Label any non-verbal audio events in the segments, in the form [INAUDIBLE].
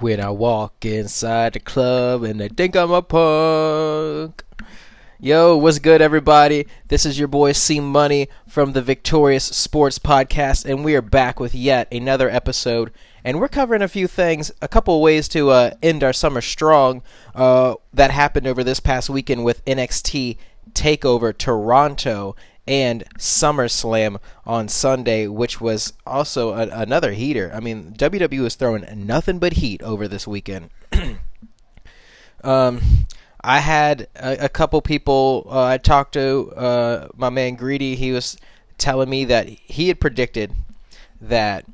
When I walk inside the club and they think I'm a punk. Yo, what's good, everybody? This is your boy C Money from the Victorious Sports Podcast, and we are back with yet another episode. And we're covering a few things, a couple ways to uh, end our summer strong uh, that happened over this past weekend with NXT Takeover Toronto and SummerSlam on Sunday, which was also a, another heater. I mean, WWE was throwing nothing but heat over this weekend. [CLEARS THROAT] um, I had a, a couple people uh, I talked to. Uh, my man Greedy, he was telling me that he had predicted that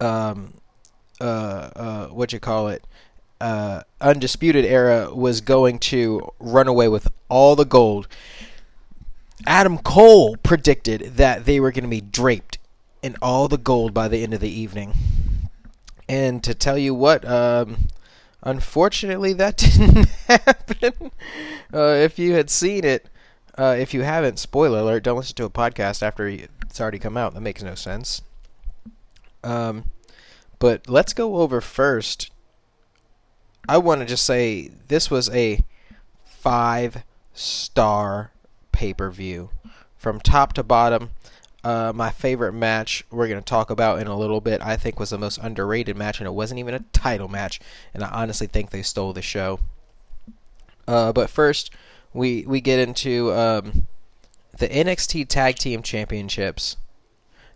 um, uh, uh, what you call it, uh, undisputed era was going to run away with all the gold. Adam Cole predicted that they were going to be draped in all the gold by the end of the evening. And to tell you what, um, unfortunately, that [LAUGHS] didn't happen. Uh, if you had seen it, uh, if you haven't, spoiler alert, don't listen to a podcast after it's already come out. That makes no sense. Um, but let's go over first. I want to just say this was a five star pay per view from top to bottom. Uh, my favorite match we're going to talk about in a little bit, I think, was the most underrated match, and it wasn't even a title match. And I honestly think they stole the show. Uh, but first, we we get into um, the NXT Tag Team Championships,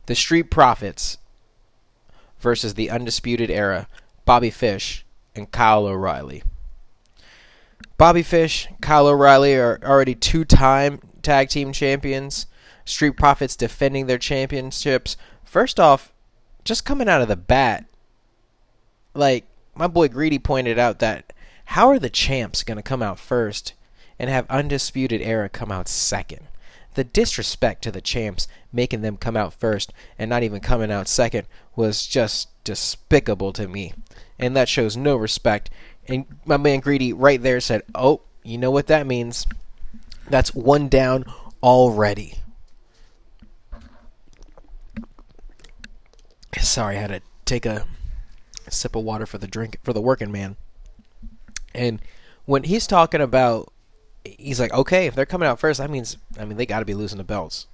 the Street Profits versus the Undisputed Era, Bobby Fish and Kyle O'Reilly. Bobby Fish, Kyle O'Reilly are already two-time tag team champions. Street Profits defending their championships. First off, just coming out of the bat, like my boy Greedy pointed out that how are the champs going to come out first and have Undisputed Era come out second? The disrespect to the champs making them come out first and not even coming out second was just despicable to me. And that shows no respect. And my man Greedy right there said, Oh, you know what that means? That's one down already. Sorry, I had to take a sip of water for the drink for the working man. And when he's talking about he's like, okay, if they're coming out first, that means I mean they got to be losing the belts.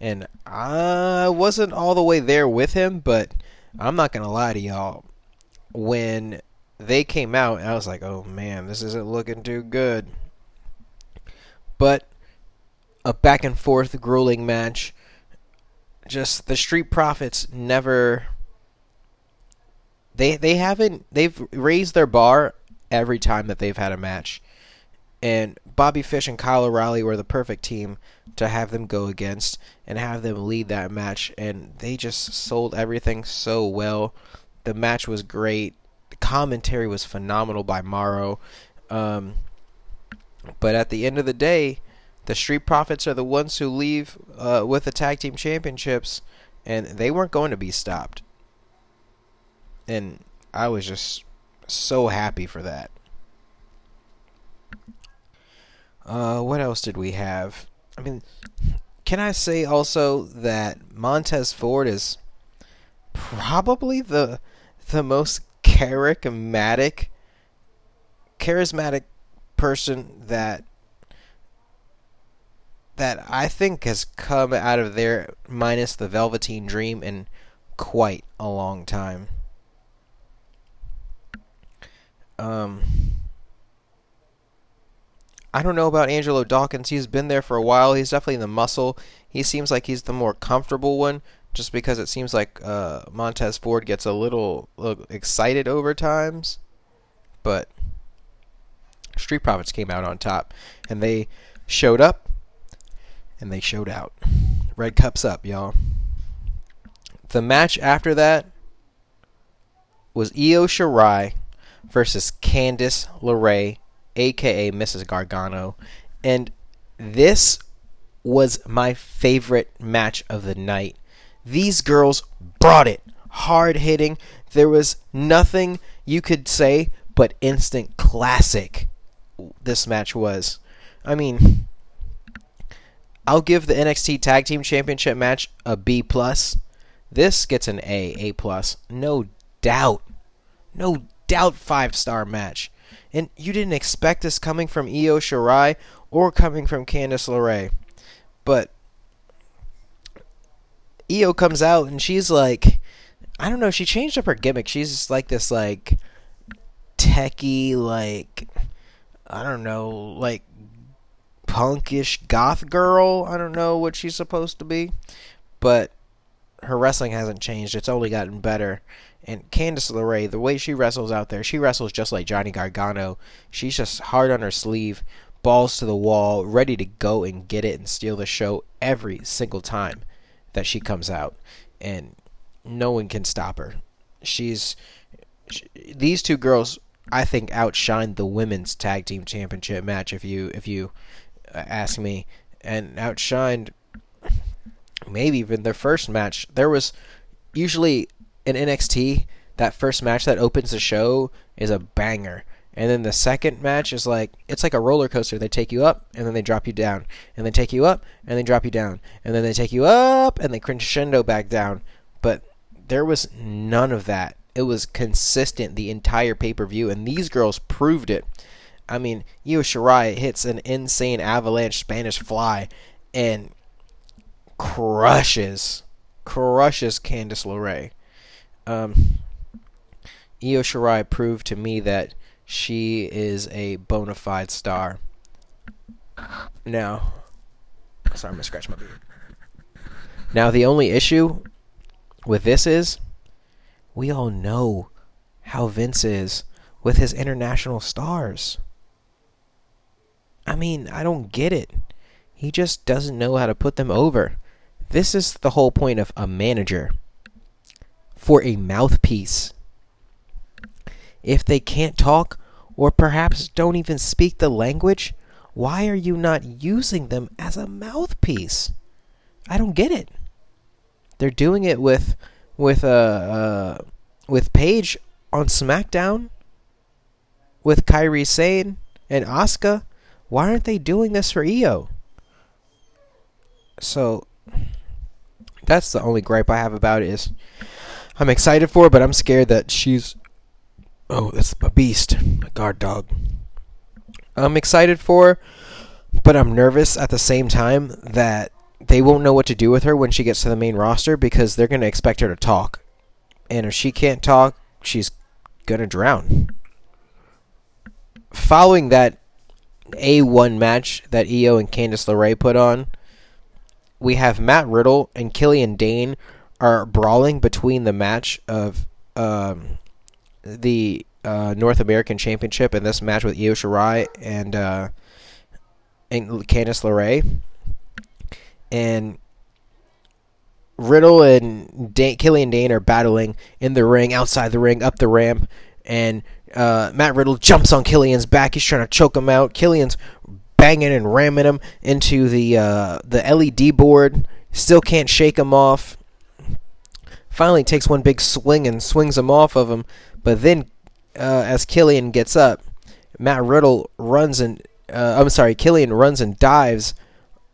And I wasn't all the way there with him, but I'm not gonna lie to y'all. When they came out, I was like, oh man, this isn't looking too good. But a back and forth grueling match. Just the Street Profits never they they haven't they've raised their bar every time that they've had a match. And Bobby Fish and Kyle O'Reilly were the perfect team to have them go against and have them lead that match. And they just sold everything so well. The match was great. The commentary was phenomenal by Mauro. Um, but at the end of the day, the Street Profits are the ones who leave uh, with the tag team championships, and they weren't going to be stopped. And I was just so happy for that. Uh, what else did we have? I mean, can I say also that Montez Ford is probably the the most [LAUGHS] charismatic charismatic person that that I think has come out of there minus the Velveteen Dream in quite a long time. Um I don't know about Angelo Dawkins. He's been there for a while. He's definitely the muscle. He seems like he's the more comfortable one, just because it seems like uh, Montez Ford gets a little, little excited over times. But Street Profits came out on top, and they showed up, and they showed out. Red cups up, y'all. The match after that was Io Shirai versus Candice LeRae aka Mrs. Gargano. And this was my favorite match of the night. These girls brought it. Hard hitting. There was nothing you could say but instant classic this match was. I mean, I'll give the NXT Tag Team Championship match a B plus. This gets an A, A plus, no doubt, no doubt five star match. And you didn't expect this coming from Io Shirai or coming from Candice LeRae. But Io comes out and she's like, I don't know, she changed up her gimmick. She's just like this like techie, like I don't know, like punkish goth girl. I don't know what she's supposed to be, but her wrestling hasn't changed. It's only gotten better. And Candice LeRae, the way she wrestles out there, she wrestles just like Johnny Gargano. She's just hard on her sleeve, balls to the wall, ready to go and get it and steal the show every single time that she comes out. And no one can stop her. She's she, these two girls I think outshined the women's tag team championship match if you if you uh, ask me and outshined maybe even their first match. There was usually in NXT that first match that opens the show is a banger. And then the second match is like it's like a roller coaster. They take you up and then they drop you down, and they take you up and they drop you down, and then they take you up and they crescendo back down. But there was none of that. It was consistent the entire pay per view, and these girls proved it. I mean, Io Shirai hits an insane avalanche Spanish fly and crushes, crushes Candice LeRae. Um, Io Shirai proved to me that she is a bona fide star. Now, sorry, I'm gonna scratch my beard. Now, the only issue with this is we all know how Vince is with his international stars. I mean, I don't get it. He just doesn't know how to put them over. This is the whole point of a manager for a mouthpiece. If they can't talk or perhaps don't even speak the language, why are you not using them as a mouthpiece? I don't get it. They're doing it with with uh, uh with Paige on SmackDown with Kairi Sane and Asuka. Why aren't they doing this for Io? So that's the only gripe I have about it is I'm excited for her, but I'm scared that she's oh, that's a beast, a guard dog. I'm excited for but I'm nervous at the same time that they won't know what to do with her when she gets to the main roster because they're going to expect her to talk. And if she can't talk, she's going to drown. Following that A1 match that Io and Candice LeRae put on, we have Matt Riddle and Killian Dain are brawling between the match of um, the uh, North American Championship and this match with Io Shirai and uh, and Candice LeRae and Riddle and Dain, Killian Dain are battling in the ring, outside the ring, up the ramp, and uh, Matt Riddle jumps on Killian's back. He's trying to choke him out. Killian's banging and ramming him into the uh, the LED board. Still can't shake him off. Finally takes one big swing and swings him off of him. But then, uh, as Killian gets up, Matt Riddle runs and uh, I'm sorry, Killian runs and dives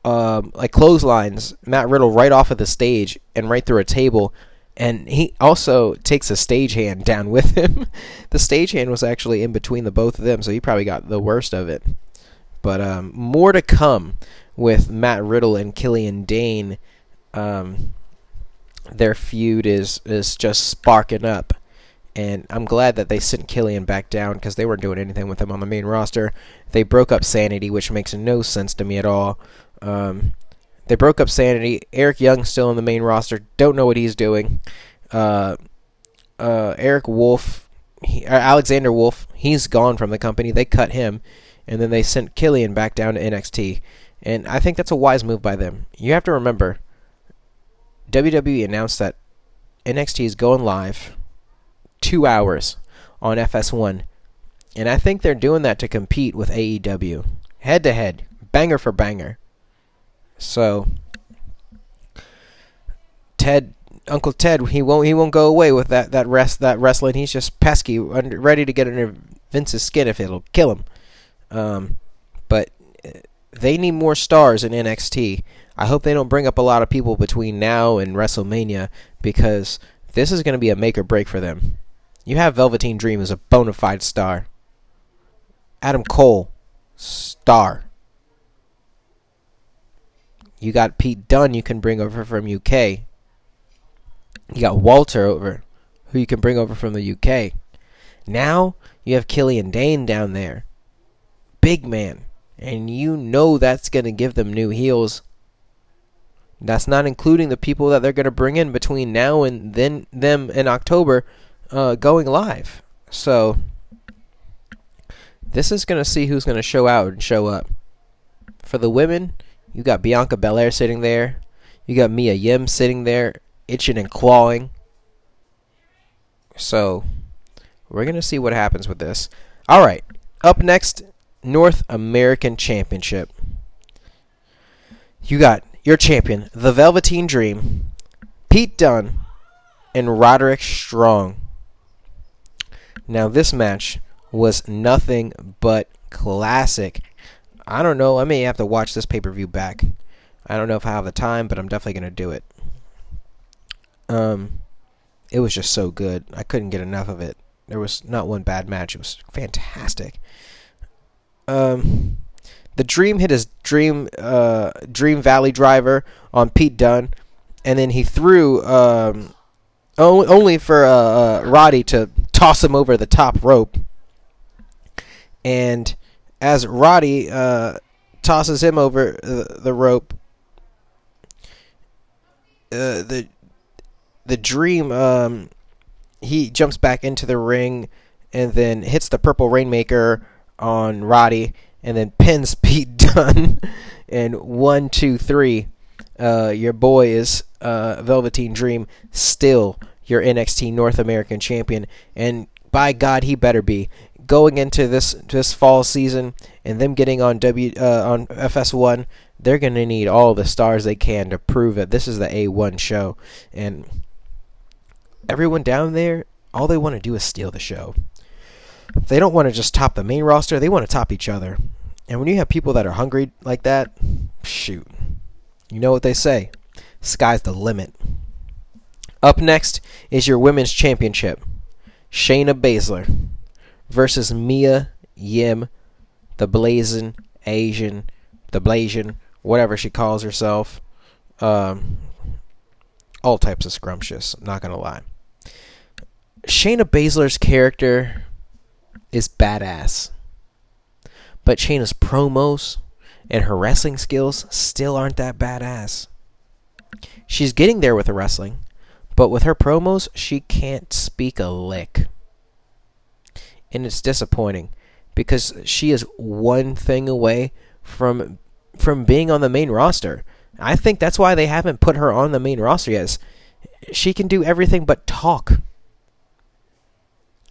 um, like clotheslines Matt Riddle right off of the stage and right through a table. And he also takes a stagehand down with him. [LAUGHS] the stagehand was actually in between the both of them, so he probably got the worst of it. But um, more to come with Matt Riddle and Killian Dain. Um, their feud is is just sparking up, and I'm glad that they sent Killian back down because they weren't doing anything with him on the main roster. They broke up Sanity, which makes no sense to me at all. Um, they broke up Sanity. Eric Young still in the main roster. Don't know what he's doing. Uh, uh, Eric Wolf, he, uh, Alexander Wolfe, he's gone from the company. They cut him, and then they sent Killian back down to NXT. And I think that's a wise move by them. You have to remember, WWE announced that NXT is going live two hours on FS1. And I think they're doing that to compete with AEW. Head to head, banger for banger. So Ted, Uncle Ted, he won't he won't go away with that that rest that wrestling. He's just pesky, under, ready to get under Vince's skin if it'll kill him. Um, but uh, they need more stars in NXT. I hope they don't bring up a lot of people between now and WrestleMania because this is going to be a make or break for them. You have Velveteen Dream as a bona fide star. Adam Cole, star. You got Pete Dunne you can bring over from UK. You got Walter over, who you can bring over from the UK. Now you have Killian Dain down there. Big man. And you know that's going to give them new heels. That's not including the people that they're going to bring in between now and then them in October uh, going live. So this is going to see who's going to show out and show up. For the women, you got Bianca Belair sitting there. You got Mia Yim sitting there, itching and clawing. So we're going to see what happens with this. All right. Up next, North American Championship. You got your champion, the Velveteen Dream, Pete Dunne, and Roderick Strong. Now, this match was nothing but classic. I don't know. I may have to watch this pay per view back. I don't know if I have the time, but I'm definitely gonna do it. Um, it was just so good. I couldn't get enough of it. There was not one bad match. It was fantastic. Um, the Dream hit his Dream uh, Dream Valley driver on Pete Dunne, and then he threw um, only for uh, uh, Roddy to toss him over the top rope. And as Roddy uh, tosses him over the, the rope, uh, the the Dream um, he jumps back into the ring and then hits the purple rainmaker on Roddy and then pins [LAUGHS] Pete Dunne. and one, two, three. Uh, your boy is uh, Velveteen Dream still your NXT North American champion, and by God, he better be going into this this fall season and them getting on W uh, on FS1. They're gonna need all the stars they can to prove that this is the A1 show, and everyone down there, all they want to do is steal the show. They don't want to just top the main roster; they want to top each other. And when you have people that are hungry like that, shoot, you know what they say: sky's the limit. Up next is your women's championship, Shayna Baszler versus Mia Yim, the Blazing Asian, the Blasian, whatever she calls herself. Um, all types of scrumptious. I'm not gonna lie. Shayna Baszler's character is badass. But Shayna's promos and her wrestling skills still aren't that badass. She's getting there with the wrestling, but with her promos, she can't speak a lick. And it's disappointing because she is one thing away from from being on the main roster. I think that's why they haven't put her on the main roster yet. She can do everything but talk.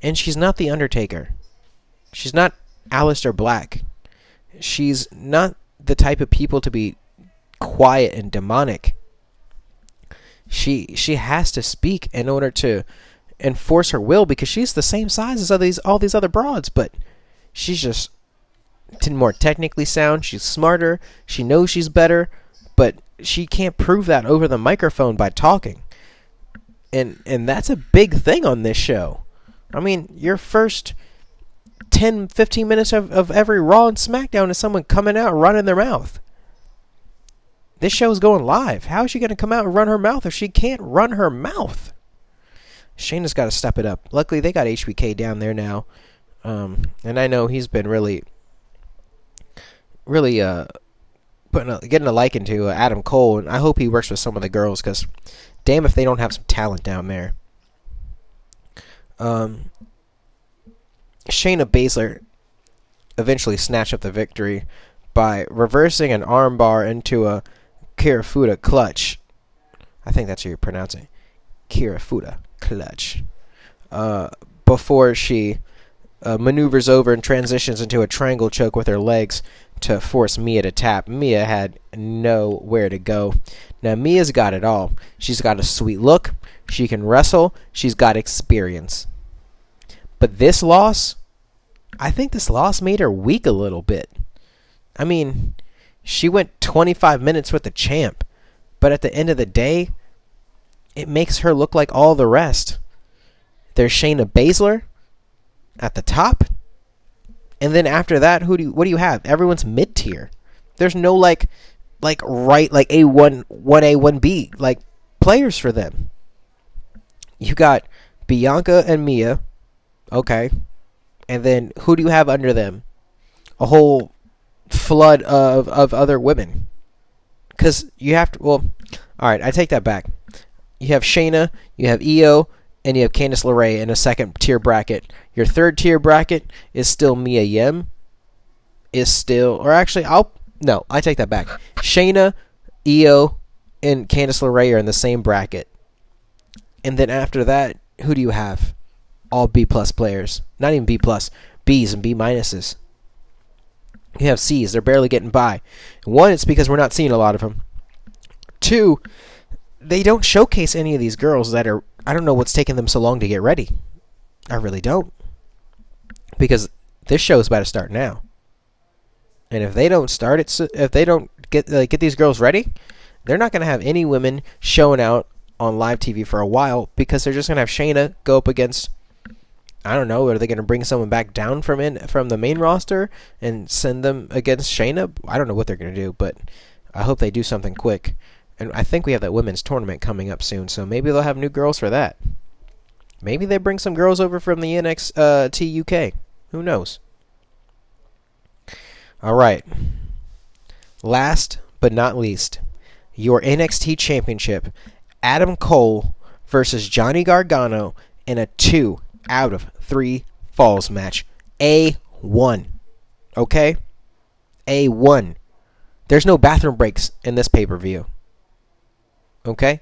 And she's not the Undertaker. She's not Aleister Black. She's not the type of people to be quiet and demonic. She she has to speak in order to enforce her will because she's the same size as all these all these other broads, but she's just more technically sound. She's smarter. She knows she's better, but she can't prove that over the microphone by talking. And and that's a big thing on this show. I mean, your first 10, 15 minutes of, of every Raw and SmackDown is someone coming out running their mouth. This show is going live. How is she going to come out and run her mouth if she can't run her mouth? Shayna's got to step it up. Luckily, they got HBK down there now. Um, and I know he's been really, really uh, putting a, getting a liking to uh, Adam Cole, and I hope he works with some of the girls because, damn, if they don't have some talent down there. Um, Shayna Baszler eventually snatched up the victory by reversing an armbar into a Kirifuda clutch. I think that's how you pronounce it. Kirifuda clutch. Uh, before she uh, maneuvers over and transitions into a triangle choke with her legs to force Mia to tap. Mia had nowhere to go. Now, Mia's got it all. She's got a sweet look. She can wrestle. She's got experience. But this loss, I think this loss made her weak a little bit. I mean, she went 25 minutes with the champ, but at the end of the day, it makes her look like all the rest. there's Shayna Baszler at the top. And then after that, who do you, what do you have? Everyone's mid tier. There's no like like right like A one one A one B like players for them. You got Bianca and Mia, okay, and then who do you have under them? A whole flood of of other women. Because you have to. Well, all right, I take that back. You have Shayna, you have Io, and you have Candice LeRae in a second tier bracket. Your third tier bracket is still Mia Yim. Is still, or actually, I'll no, I take that back. Shayna, Io, and Candice LeRae are in the same bracket. And then after that, who do you have? All B plus players. Not even B plus, B's and B minuses. You have C's. They're barely getting by. One, it's because we're not seeing a lot of them. Two, they don't showcase any of these girls that are. I don't know what's taking them so long to get ready. I really don't. Because this show is about to start now. And if they don't start it, if they don't get uh, get these girls ready, they're not going to have any women showing out on live TV for a while because they're just going to have Shayna go up against. I don't know. Are they going to bring someone back down from in from the main roster and send them against Shayna? I don't know what they're going to do, but I hope they do something quick. And I think we have that women's tournament coming up soon, so maybe they'll have new girls for that. Maybe they bring some girls over from the NXT uh, UK. Who knows? All right. Last but not least, your NXT Championship, Adam Cole versus Johnny Gargano in a two out of three falls match. A1. Okay? A1. There's no bathroom breaks in this pay per view. Okay?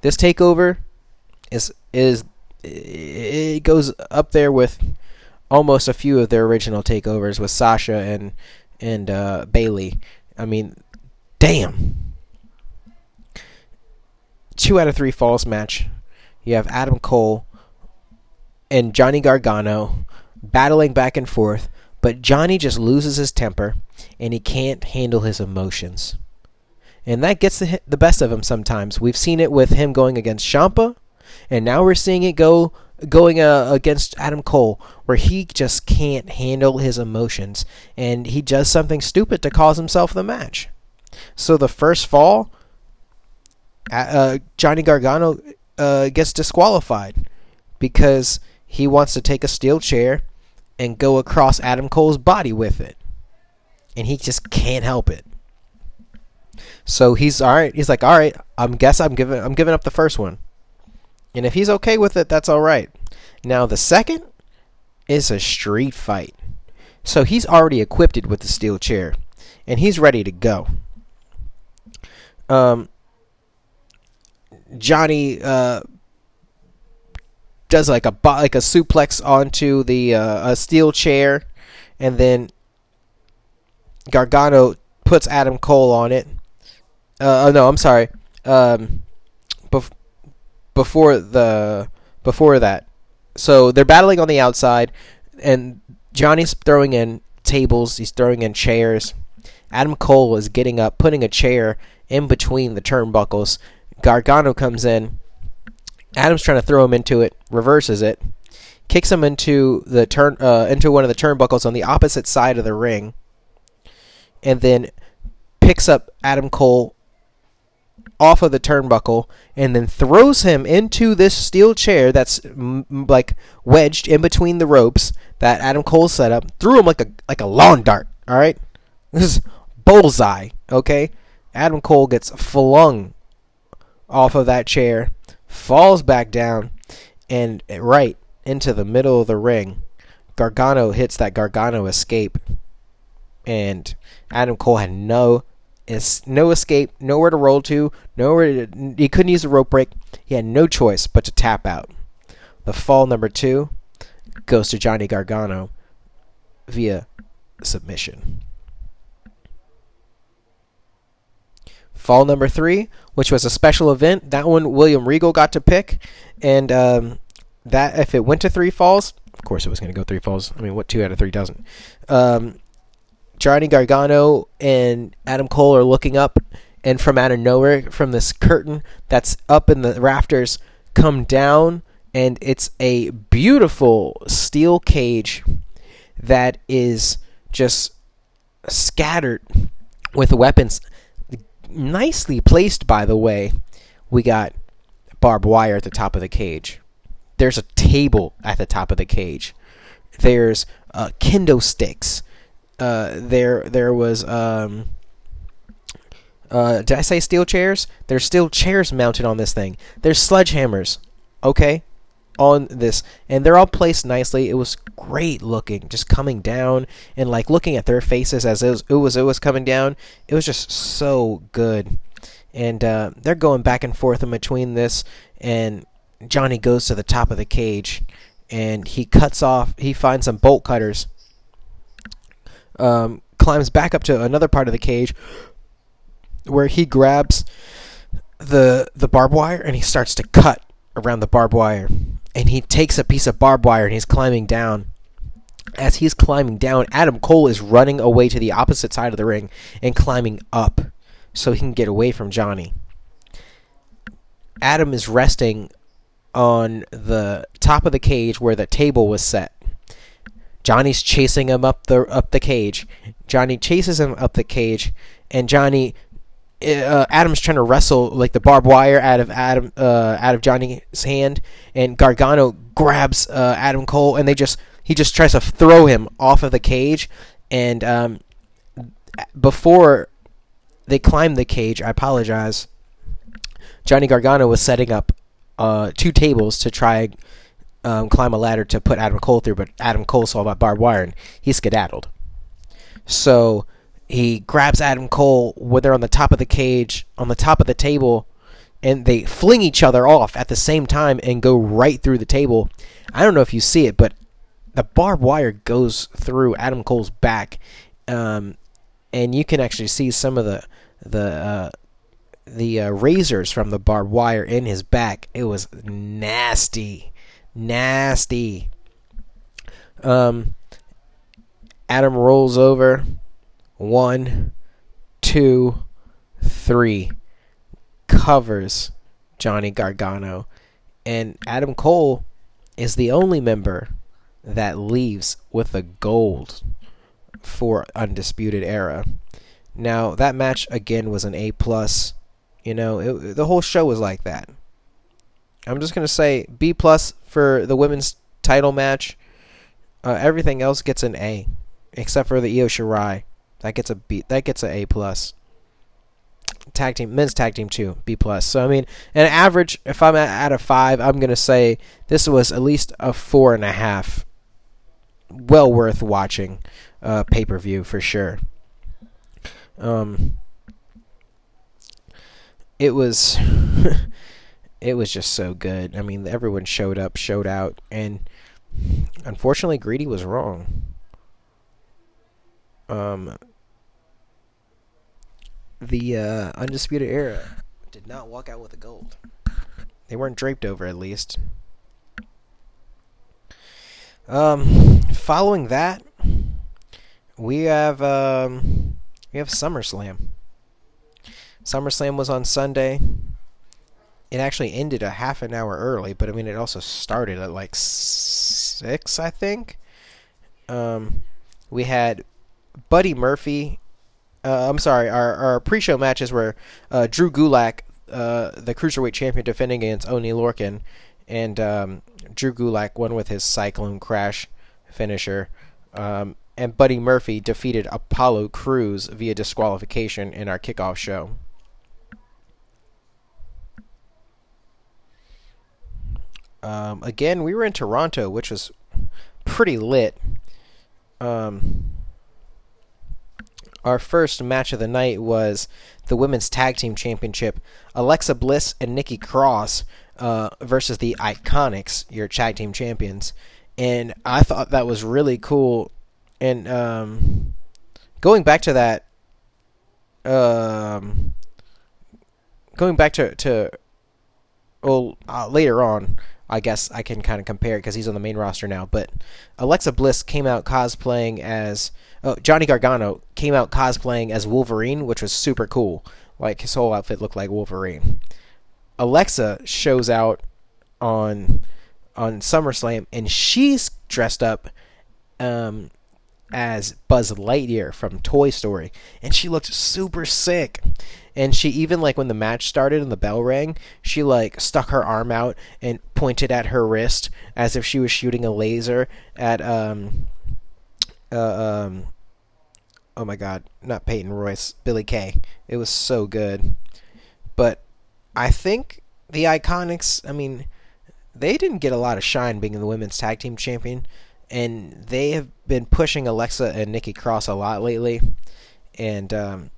This takeover is is it goes up there with almost a few of their original takeovers with Sasha and and uh, Bayley. I mean, damn. Two out of three falls match. You have Adam Cole and Johnny Gargano battling back and forth, but Johnny just loses his temper and he can't handle his emotions. And that gets the, the best of him sometimes. We've seen it with him going against Ciampa, and now we're seeing it go going uh, against Adam Cole, where he just can't handle his emotions, and he does something stupid to cause himself the match. So the first fall, uh, Johnny Gargano uh, gets disqualified because he wants to take a steel chair and go across Adam Cole's body with it, and he just can't help it. So he's all right. He's like, all right. I'm guess I'm giving I'm giving up the first one. And if he's okay with it, that's all right. Now, the second is a street fight. So he's already equipped with the steel chair, and he's ready to go. Um, Johnny uh, does like a like a suplex onto the uh, a steel chair, and then Gargano puts Adam Cole on it. Uh, oh no, I'm sorry. Um, bef- before the before that. So they're battling on the outside, and Johnny's throwing in tables. He's throwing in chairs. Adam Cole is getting up, putting a chair in between the turnbuckles. Gargano comes in. Adam's trying to throw him into it, reverses it, kicks him into the turn uh, into one of the turnbuckles on the opposite side of the ring, and then picks up Adam Cole off of the turnbuckle and then throws him into this steel chair that's m- like wedged in between the ropes that Adam Cole set up. Threw him like a like a lawn dart. All right, [LAUGHS] this is bullseye. Okay, Adam Cole gets flung off of that chair, falls back down, and right into the middle of the ring. Gargano hits that Gargano escape, and Adam Cole had no is no escape, nowhere to roll to, nowhere to, he couldn't use a rope break. He had no choice but to tap out. The fall number two goes to Johnny Gargano via submission. Fall number three, which was a special event, that one William Regal got to pick, and um, that if it went to three falls, of course it was going to go three falls. I mean, what two out of three doesn't? Um, Johnny Gargano and Adam Cole are looking up, and from out of nowhere, from this curtain that's up in the rafters, come down and it's a beautiful steel cage that is just scattered with weapons. Nicely placed by the way. We got barbed wire at the top of the cage. There's a table at the top of the cage. There's uh, kendo sticks uh, there there was um, uh, did I say steel chairs? There's steel chairs mounted on this thing. There's sledgehammers, okay, on this, and they're all placed nicely. It was great looking, just coming down and like looking at their faces as it was it was, it was coming down. It was just so good, and uh, they're going back and forth in between this, and Johnny goes to the top of the cage, and he cuts off. He finds some bolt cutters. Um, climbs back up to another part of the cage where he grabs the the barbed wire and he starts to cut around the barbed wire. And he takes a piece of barbed wire and he's climbing down. As he's climbing down adam cole is running away to the opposite side of the ring and climbing up so he can get away from johnny. Adam is resting on the top of the cage where the table was set johnny's chasing him up the up the cage johnny chases him up the cage and johnny uh, Adam's trying to wrestle like the barbed wire out of Adam uh, out of Johnny's hand, and Gargano grabs uh, Adam Cole, and they just he just tries to throw him off of the cage, and um, before they climb the cage, I apologize. Johnny Gargano was setting up uh, two tables to try um, climb a ladder to put Adam Cole through, but Adam Cole saw that barbed wire and he skedaddled. So he grabs Adam Cole when they're on the top of the cage, on the top of the table, and they fling each other off at the same time and go right through the table. I don't know if you see it, but the barbed wire goes through Adam Cole's back, um, and you can actually see some of the the uh, the uh, razors from the barbed wire in his back. It was nasty, nasty. Um, Adam rolls over one, two, three covers Johnny Gargano. And Adam Cole is the only member that leaves with the gold for Undisputed Era. Now that match again was an A plus. You know, it, the whole show was like that. I'm just gonna say B plus for the women's title match. Uh, everything else gets an A, except for the Io Shirai. That gets a B. That gets an A plus. Tag team, men's tag team two, B plus. So I mean, an average. If I'm at, at a five, I'm gonna say this was at least a four and a half. Well worth watching, uh, pay per view for sure. Um, it was, [LAUGHS] it was just so good. I mean, everyone showed up, showed out, and unfortunately, Greedy was wrong. Um, the uh, Undisputed Era did not walk out with the gold. They weren't draped over, at least. Um, following that, we have um, we have SummerSlam. SummerSlam was on Sunday. It actually ended a half an hour early, but I mean, it also started at like six, I think. Um, we had Buddy Murphy uh, I'm sorry, our, our pre-show matches were uh, Drew Gulak, uh, the cruiserweight champion, defending against Oney Lorcan, and um, Drew Gulak won with his Cyclone Crash finisher. Um, and Buddy Murphy defeated Apollo Crews via disqualification in our kickoff show. Um, again, we were in Toronto, which was pretty lit. Um, our first match of the night was the women's tag team championship alexa bliss and nikki cross uh, versus the iconics your tag team champions and i thought that was really cool and um, going back to that um, going back to to well uh, later on I guess I can kind of compare it because he's on the main roster now. But Alexa Bliss came out cosplaying as oh, Johnny Gargano came out cosplaying as Wolverine, which was super cool. Like his whole outfit looked like Wolverine. Alexa shows out on on SummerSlam, and she's dressed up um, as Buzz Lightyear from Toy Story, and she looked super sick. And she even like when the match started and the bell rang, she like stuck her arm out and pointed at her wrist as if she was shooting a laser at um uh, um oh my god, not Peyton Royce, Billie Kay. It was so good. But I think the Iconics, I mean, they didn't get a lot of shine being the women's tag team champion, and they have been pushing Alexa and Nikki Cross a lot lately. And um,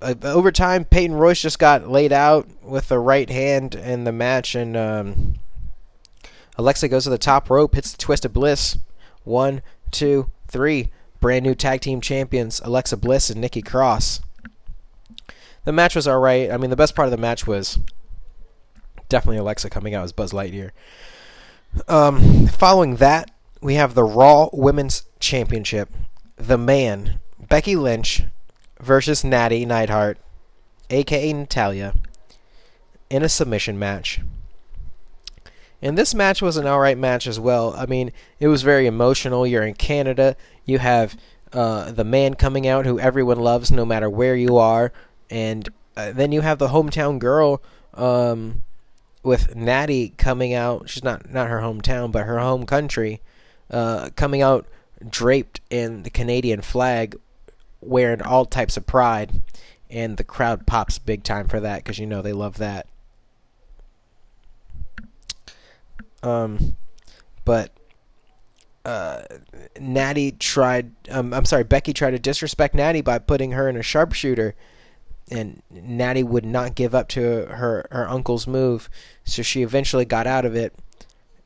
uh, over time, Peyton Royce just got laid out with the right hand in the match, and um, Alexa goes to the top rope, hits the twist of bliss. One, two, three. Brand new tag team champions, Alexa Bliss and Nikki Cross. The match was alright. I mean, the best part of the match was definitely Alexa coming out as Buzz Lightyear. Um, following that, we have the Raw Women's Championship. The man, Becky Lynch, versus Natty Neidhart, aka Natalya, in a submission match. And this match was an alright match as well. I mean, it was very emotional. You're in Canada. You have uh, the man coming out who everyone loves no matter where you are. And uh, then you have the hometown girl um, with Natty coming out. She's not, not her hometown, but her home country. Uh, coming out draped in the Canadian flag wearing all types of pride, and the crowd pops big time for that because you know they love that. Um, but uh, Natty tried. Um, I'm sorry, Becky tried to disrespect Natty by putting her in a sharpshooter, and Natty would not give up to her her uncle's move, so she eventually got out of it,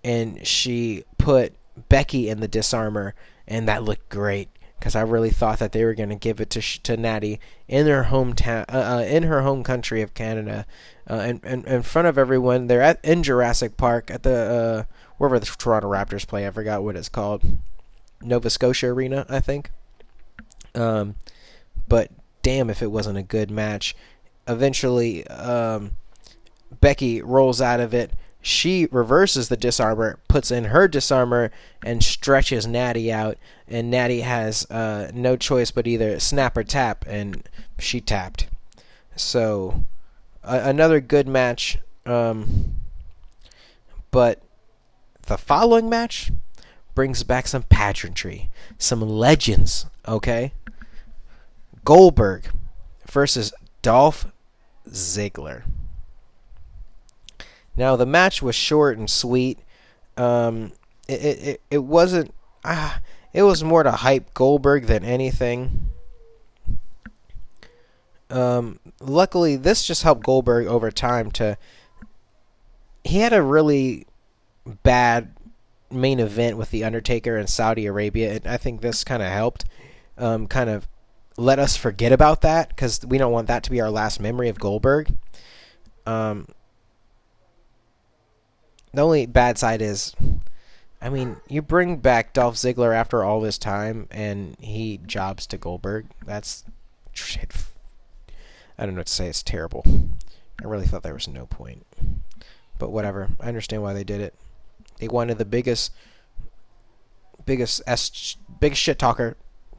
and she put Becky in the disarmer, and that looked great because I really thought that they were going to give it to to Natty in her hometown, uh, uh, in her home country of Canada, uh, in, in, in front of everyone. They're at in Jurassic Park at the uh, wherever the Toronto Raptors play. I forgot what it's called, Nova Scotia Arena, I think. Um, but damn, if it wasn't a good match. Eventually, um, Becky rolls out of it she reverses the disarmer, puts in her disarmer, and stretches Natty out. And Natty has uh, no choice but either snap or tap, and she tapped. So, another good match. Um, but the following match brings back some pageantry, some legends, okay? Goldberg versus Dolph Ziggler. Now the match was short and sweet. Um, it, it it wasn't. Ah, it was more to hype Goldberg than anything. Um, luckily, this just helped Goldberg over time to. He had a really bad main event with the Undertaker in Saudi Arabia, and I think this kind of helped, um, kind of let us forget about that because we don't want that to be our last memory of Goldberg. Um, the only bad side is, I mean, you bring back Dolph Ziggler after all this time, and he jobs to Goldberg. That's, I don't know what to say. It's terrible. I really thought there was no point, but whatever. I understand why they did it. They wanted the biggest, biggest s, biggest shit talker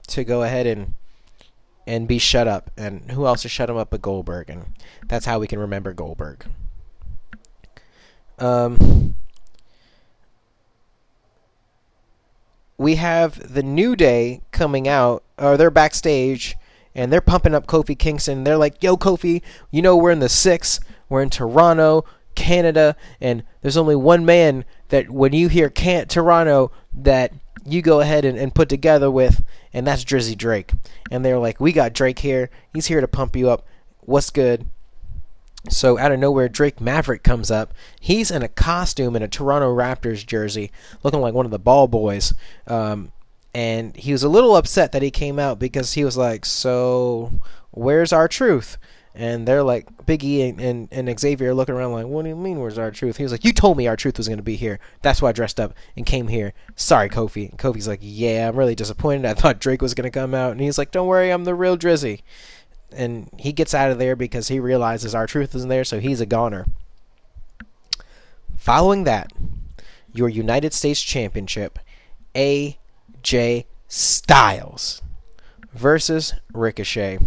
to go ahead and and be shut up. And who else to shut him up but Goldberg? And that's how we can remember Goldberg. Um, we have the New Day coming out, or they're backstage, and they're pumping up Kofi Kingston. They're like, "Yo, Kofi, you know we're in the six. We're in Toronto, Canada, and there's only one man that when you hear can't Toronto that you go ahead and, and put together with, and that's Drizzy Drake." And they're like, "We got Drake here. He's here to pump you up. What's good?" So out of nowhere, Drake Maverick comes up. He's in a costume in a Toronto Raptors jersey, looking like one of the ball boys. Um, and he was a little upset that he came out because he was like, "So, where's R-Truth?" And they're like, Biggie and, and, and Xavier looking around like, "What do you mean, where's R-Truth?" He was like, "You told me R-Truth was going to be here. That's why I dressed up and came here. Sorry, Kofi." And Kofi's like, "Yeah, I'm really disappointed. I thought Drake was going to come out." And he's like, "Don't worry, I'm the real Drizzy." and he gets out of there because he realizes R-Truth isn't there, so he's a goner. Following that, your United States Championship, AJ Styles versus Ricochet.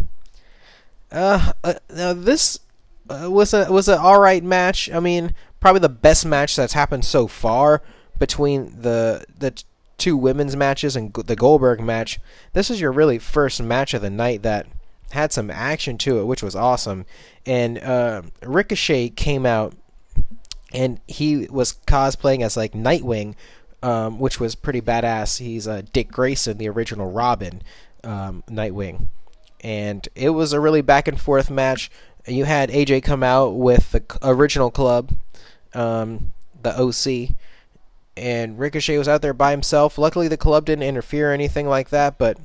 Uh, uh now this uh, was a was an all right match. I mean, probably the best match that's happened so far between the the two women's matches and the Goldberg match. This is your really first match of the night that had some action to it, which was awesome. And uh, Ricochet came out and he was cosplaying as like Nightwing, um, which was pretty badass. He's uh, Dick Grayson, the original Robin, um, Nightwing, and it was a really back and forth match. You had AJ come out with the original club, um, the OC, and Ricochet was out there by himself. Luckily, the club didn't interfere or anything like that, but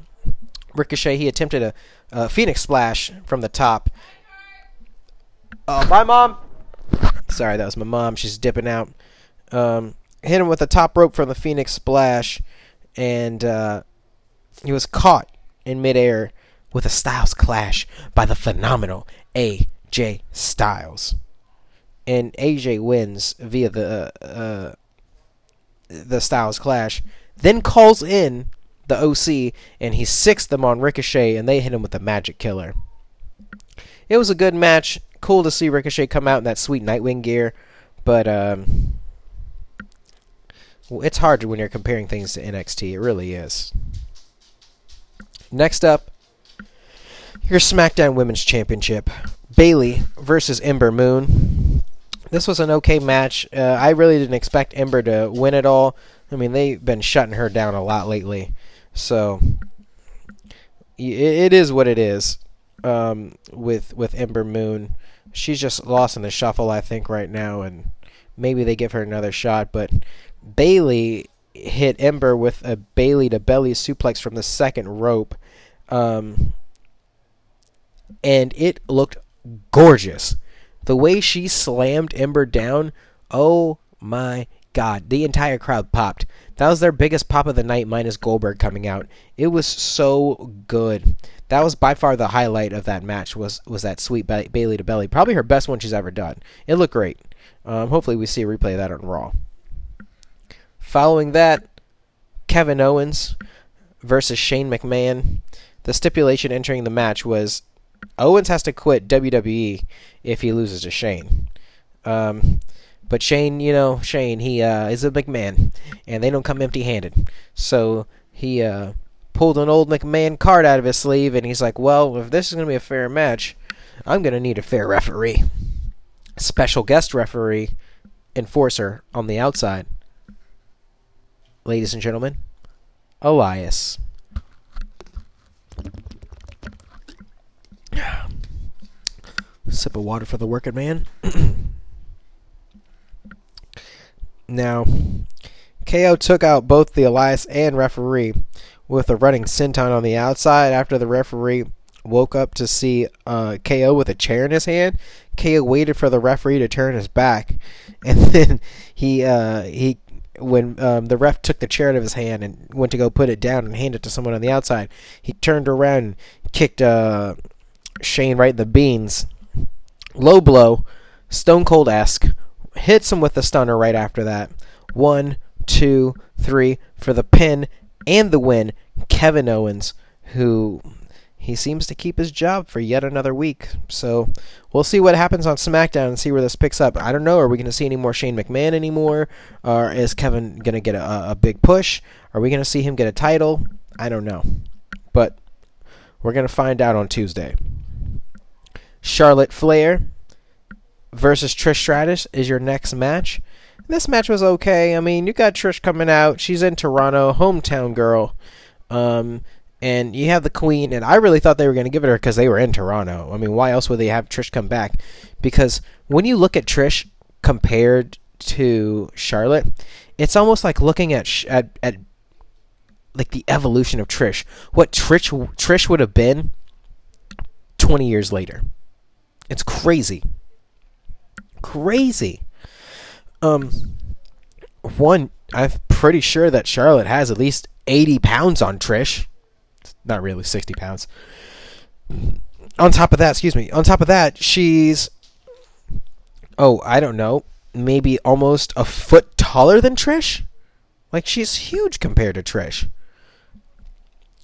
Ricochet he attempted a, a Phoenix Splash from the top. Oh, bye, mom. Sorry, that was my mom. She's dipping out. Um, hit him with a top rope from the Phoenix Splash, and uh, he was caught in midair with a Styles Clash by the phenomenal AJ Styles. And AJ wins via the uh, uh, the Styles Clash. Then calls in the OC, and he sixth them on Ricochet, and they hit him with the Magic Killer. It was a good match cool to see Ricochet come out in that sweet Nightwing gear, but um, it's hard when you're comparing things to NXT. It really is. Next up, your SmackDown Women's Championship: Bayley versus Ember Moon. This was an okay match. Uh, I really didn't expect Ember to win it all. I mean, they've been shutting her down a lot lately, so it is what it is um, with with Ember Moon she's just lost in the shuffle, I think, right now, and maybe they give her another shot. But Bayley hit Ember with a Bayley to belly suplex from the second rope, um, and it looked gorgeous. The way she slammed Ember down, oh my god, the entire crowd popped. That was their biggest pop of the night, minus Goldberg coming out. It was so good that was by far the highlight of that match was was that sweet ba- Bayley to belly, probably her best one she's ever done. It looked great. Um, hopefully, we see a replay of that on Raw. Following that, Kevin Owens versus Shane McMahon. The stipulation entering the match was Owens has to quit WWE if he loses to Shane. Um, but Shane, you know, Shane, he uh, is a McMahon, and they don't come empty-handed. So he uh, pulled an old McMahon card out of his sleeve, and he's like, well, if this is going to be a fair match, I'm going to need a fair referee. Special guest referee, enforcer on the outside. Ladies and gentlemen, Elias. Sip of water for the working man. [CLEARS THROAT] now, KO took out both the Elias and referee with a running senton on the outside after the referee woke up to see uh, KO with a chair in his hand. KO waited for the referee to turn his back, [LAUGHS] and then he uh, he when um, the ref took the chair out of his hand and went to go put it down and hand it to someone on the outside, he turned around and kicked uh, Shane right the beans. Low blow, Stone Cold esque, hits him with the stunner right after that. One, two, three for the pin and the win, Kevin Owens, who he seems to keep his job for yet another week. So we'll see what happens on SmackDown and see where this picks up. I don't know. Are we going to see any more Shane McMahon anymore? Or is Kevin going to get a, a big push? Are we going to see him get a title? I don't know. But we're going to find out on Tuesday. Charlotte Flair versus Trish Stratus is your next match. This match was okay. I mean, you got Trish coming out. She's in Toronto, hometown girl. Um, and you have the Queen, and I really thought they were going to give it her because they were in Toronto. I mean, why else would they have Trish come back? Because when you look at Trish compared to Charlotte, it's almost like looking at sh- at, at like the evolution of Trish. What Trish Trish would have been 20 years later. It's crazy. Crazy. Um, one, I'm pretty sure that Charlotte has at least 80 pounds on Trish. Not really 60 pounds. On top of that, excuse me. On top of that, she's oh, I don't know, maybe almost a foot taller than Trish. Like she's huge compared to Trish.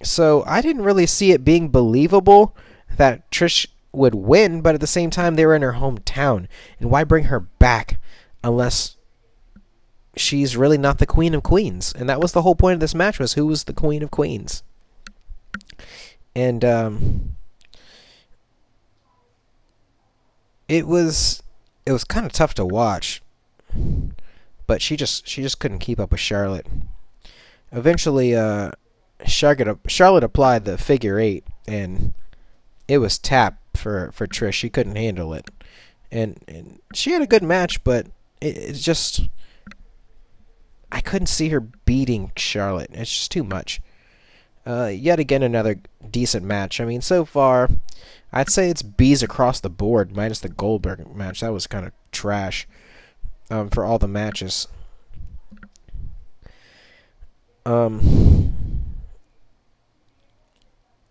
So I didn't really see it being believable that Trish would win, but at the same time they were in her hometown. And why bring her back unless she's really not the queen of queens? And that was the whole point of this match was who was the queen of queens. And um it was it was kind of tough to watch. But she just she just couldn't keep up with Charlotte. Eventually uh Charlotte Charlotte applied the figure 8 and it was tap for for Trish. She couldn't handle it, and, and she had a good match, but it, it's just I couldn't see her beating Charlotte. It's just too much. Uh, yet again, another decent match. I mean, so far, I'd say it's B's across the board, minus the Goldberg match. That was kind of trash um, for all the matches. Um,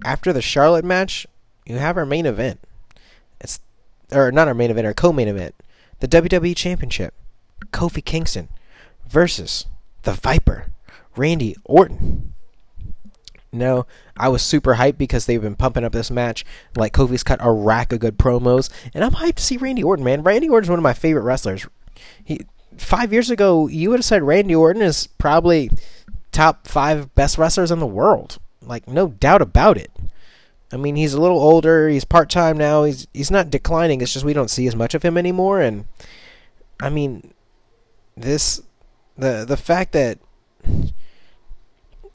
after the Charlotte match, you have our main event. It's or not our main event, our co-main event, the WWE Championship. Kofi Kingston versus the Viper, Randy Orton. No, I was super hyped because they've been pumping up this match. Like Kofi's cut a rack of good promos, and I'm hyped to see Randy Orton. Man, Randy Orton's one of my favorite wrestlers. He five years ago, you would have said Randy Orton is probably top five best wrestlers in the world. Like no doubt about it. I mean, he's a little older. He's part time now. He's he's not declining. It's just we don't see as much of him anymore. And I mean, this the the fact that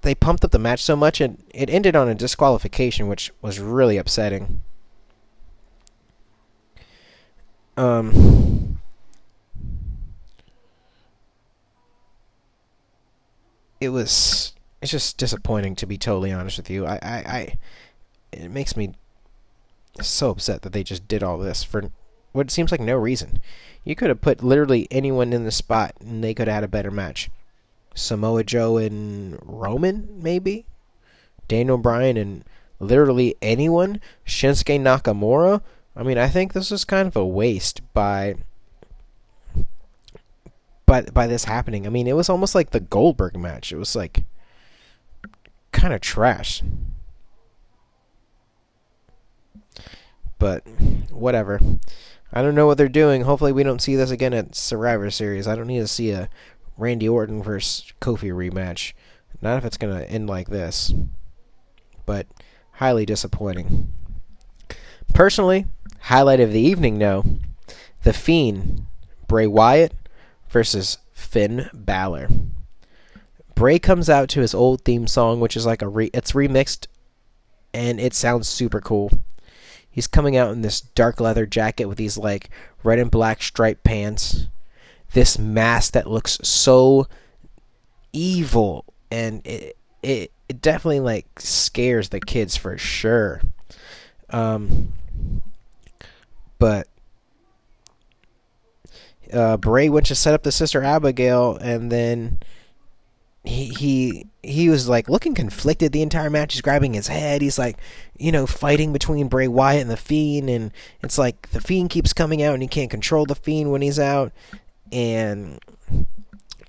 they pumped up the match so much and it ended on a disqualification, which was really upsetting. Um. It was. It's just disappointing to be totally honest with you. I, I, I it makes me so upset that they just did all this for what seems like no reason. You could have put literally anyone in the spot and they could have had a better match. Samoa Joe and Roman, maybe? Daniel Bryan and literally anyone? Shinsuke Nakamura? I mean, I think this is kind of a waste by by by this happening. I mean, it was almost like the Goldberg match. It was like kind of trash. But whatever. I don't know what they're doing. Hopefully, we don't see this again at Survivor Series. I don't need to see a Randy Orton versus Kofi rematch. Not if it's going to end like this. But highly disappointing. Personally, highlight of the evening, though The Fiend, Bray Wyatt versus Finn Balor. Bray comes out to his old theme song, which is like a re- it's remixed, and it sounds super cool. He's coming out in this dark leather jacket with these like red and black striped pants. This mask that looks so evil and it it, it definitely like scares the kids for sure. Um but uh, Bray went to set up the sister Abigail, and then he he he was like looking conflicted the entire match. He's grabbing his head. He's like, you know, fighting between Bray Wyatt and the Fiend, and it's like the Fiend keeps coming out, and he can't control the Fiend when he's out. And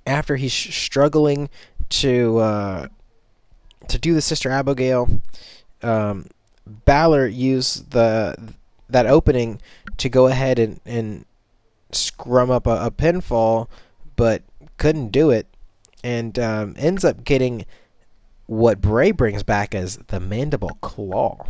after he's struggling to uh, to do the Sister Abigail, um, Balor used the that opening to go ahead and and scrum up a, a pinfall, but couldn't do it and um, ends up getting what Bray brings back as the mandible claw.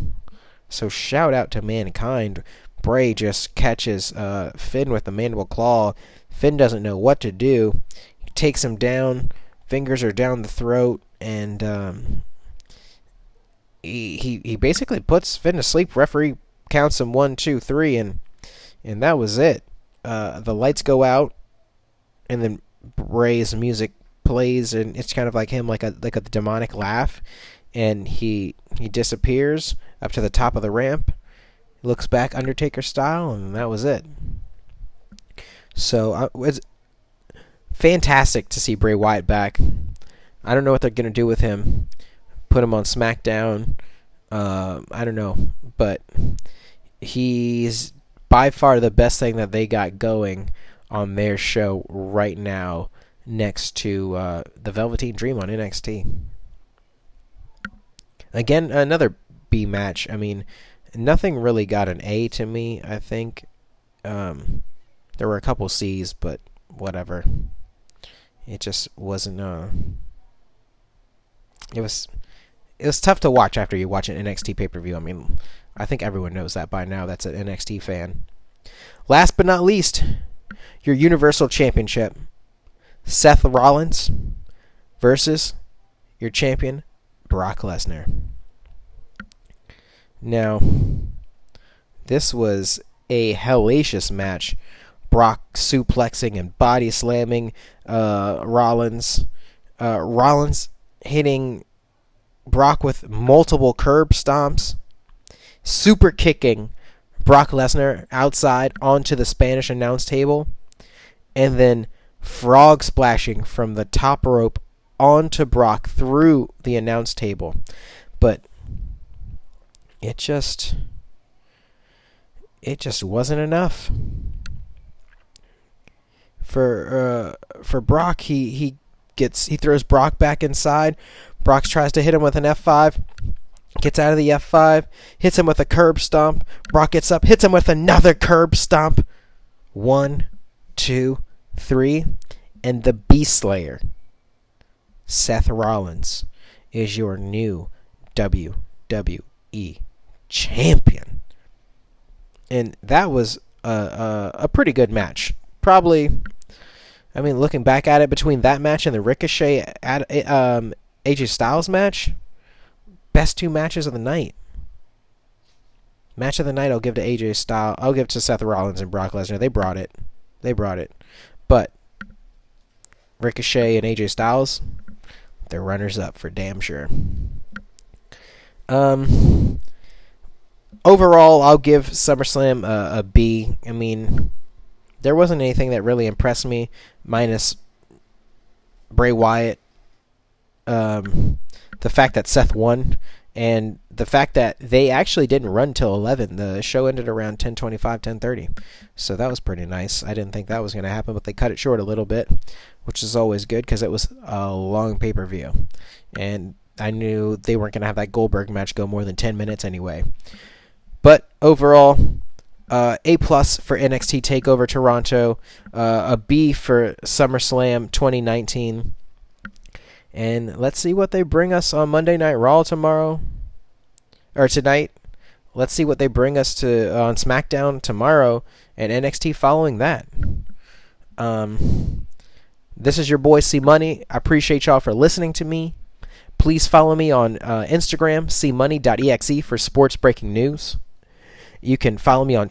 So shout out to mankind. Bray just catches uh, Finn with the mandible claw. Finn doesn't know what to do. He takes him down. Fingers are down the throat, and um, he, he he basically puts Finn to sleep. Referee counts him one, two, three, and and that was it. Uh, the lights go out, and then Bray's music plays and it's kind of like him like a like a demonic laugh and he he disappears up to the top of the ramp looks back undertaker style and that was it. So uh, it's fantastic to see Bray Wyatt back. I don't know what they're going to do with him. Put him on SmackDown. Uh, I don't know but he's by far the best thing that they got going on their show right now next to uh, the Velveteen Dream on NXT. Again, another B match. I mean, nothing really got an A to me, I think. Um, there were a couple C's, but whatever. It just wasn't uh it was it was tough to watch after you watch an NXT pay-per-view. I mean, I think everyone knows that by now that's an NXT fan. Last but not least, your Universal Championship. Seth Rollins versus your champion Brock Lesnar. Now, this was a hellacious match. Brock suplexing and body slamming uh, Rollins. Uh, Rollins hitting Brock with multiple curb stomps. Super kicking Brock Lesnar outside onto the Spanish announce table. And then frog splashing from the top rope onto Brock through the announce table. But it just it just wasn't enough for uh, for Brock. He he gets he throws Brock back inside. Brock tries to hit him with an F5. Gets out of the F5, hits him with a curb stomp. Brock gets up, hits him with another curb stomp. One, two, three, and the Beast Slayer, Seth Rollins, is your new WWE champion. And that was a, a, a pretty good match. Probably, I mean, looking back at it, between that match and the Ricochet at, um, AJ Styles match, best two matches of the night. Match of the night, I'll give to AJ Styles. I'll give to Seth Rollins and Brock Lesnar. They brought it. They brought it. Ricochet and AJ Styles, they're runners up for damn sure. Um, overall, I'll give SummerSlam a, a B. I mean, there wasn't anything that really impressed me, minus Bray Wyatt. Um, the fact that Seth won, and the fact that they actually didn't run till 11. The show ended around 10:25, 10:30. So that was pretty nice. I didn't think that was going to happen, but they cut it short a little bit, which is always good because it was a long pay-per-view. And I knew they weren't going to have that Goldberg match go more than 10 minutes anyway. But overall, uh, A plus for NXT Takeover Toronto, uh, a B for SummerSlam 2019, and let's see what they bring us on Monday Night Raw tomorrow or tonight. Let's see what they bring us to on SmackDown tomorrow and NXT following that. Um, this is your boy C Money. I appreciate y'all for listening to me. Please follow me on uh, Instagram, cmoney.exe for sports breaking news. You can follow me on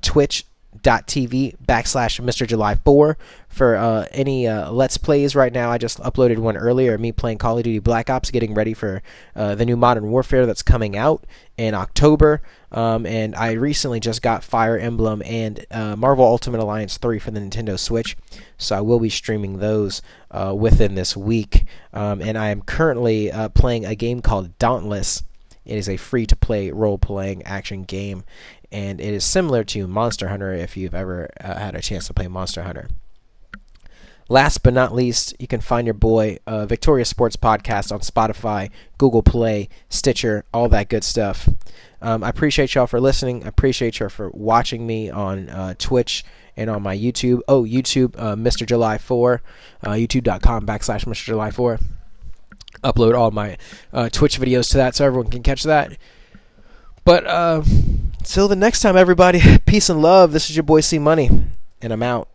twitch.tv backslash Mr. July 4 for uh, any uh, Let's Plays right now. I just uploaded one earlier, me playing Call of Duty Black Ops, getting ready for uh, the new Modern Warfare that's coming out in October. Um, and I recently just got Fire Emblem and uh, Marvel Ultimate Alliance 3 for the Nintendo Switch. So I will be streaming those uh, within this week. Um, and I am currently uh, playing a game called Dauntless. It is a free to play role playing action game and it is similar to Monster Hunter if you've ever uh, had a chance to play Monster Hunter. Last but not least, you can find your boy uh, Victoria Sports Podcast on Spotify, Google Play, Stitcher, all that good stuff. Um, I appreciate y'all for listening. I appreciate y'all for watching me on uh, Twitch and on my YouTube. Oh, YouTube, uh, Mr. July 4, uh, youtube.com backslash Mr. July 4. Upload all my uh, Twitch videos to that so everyone can catch that. But uh, until the next time, everybody, [LAUGHS] peace and love. This is your boy C Money, and I'm out.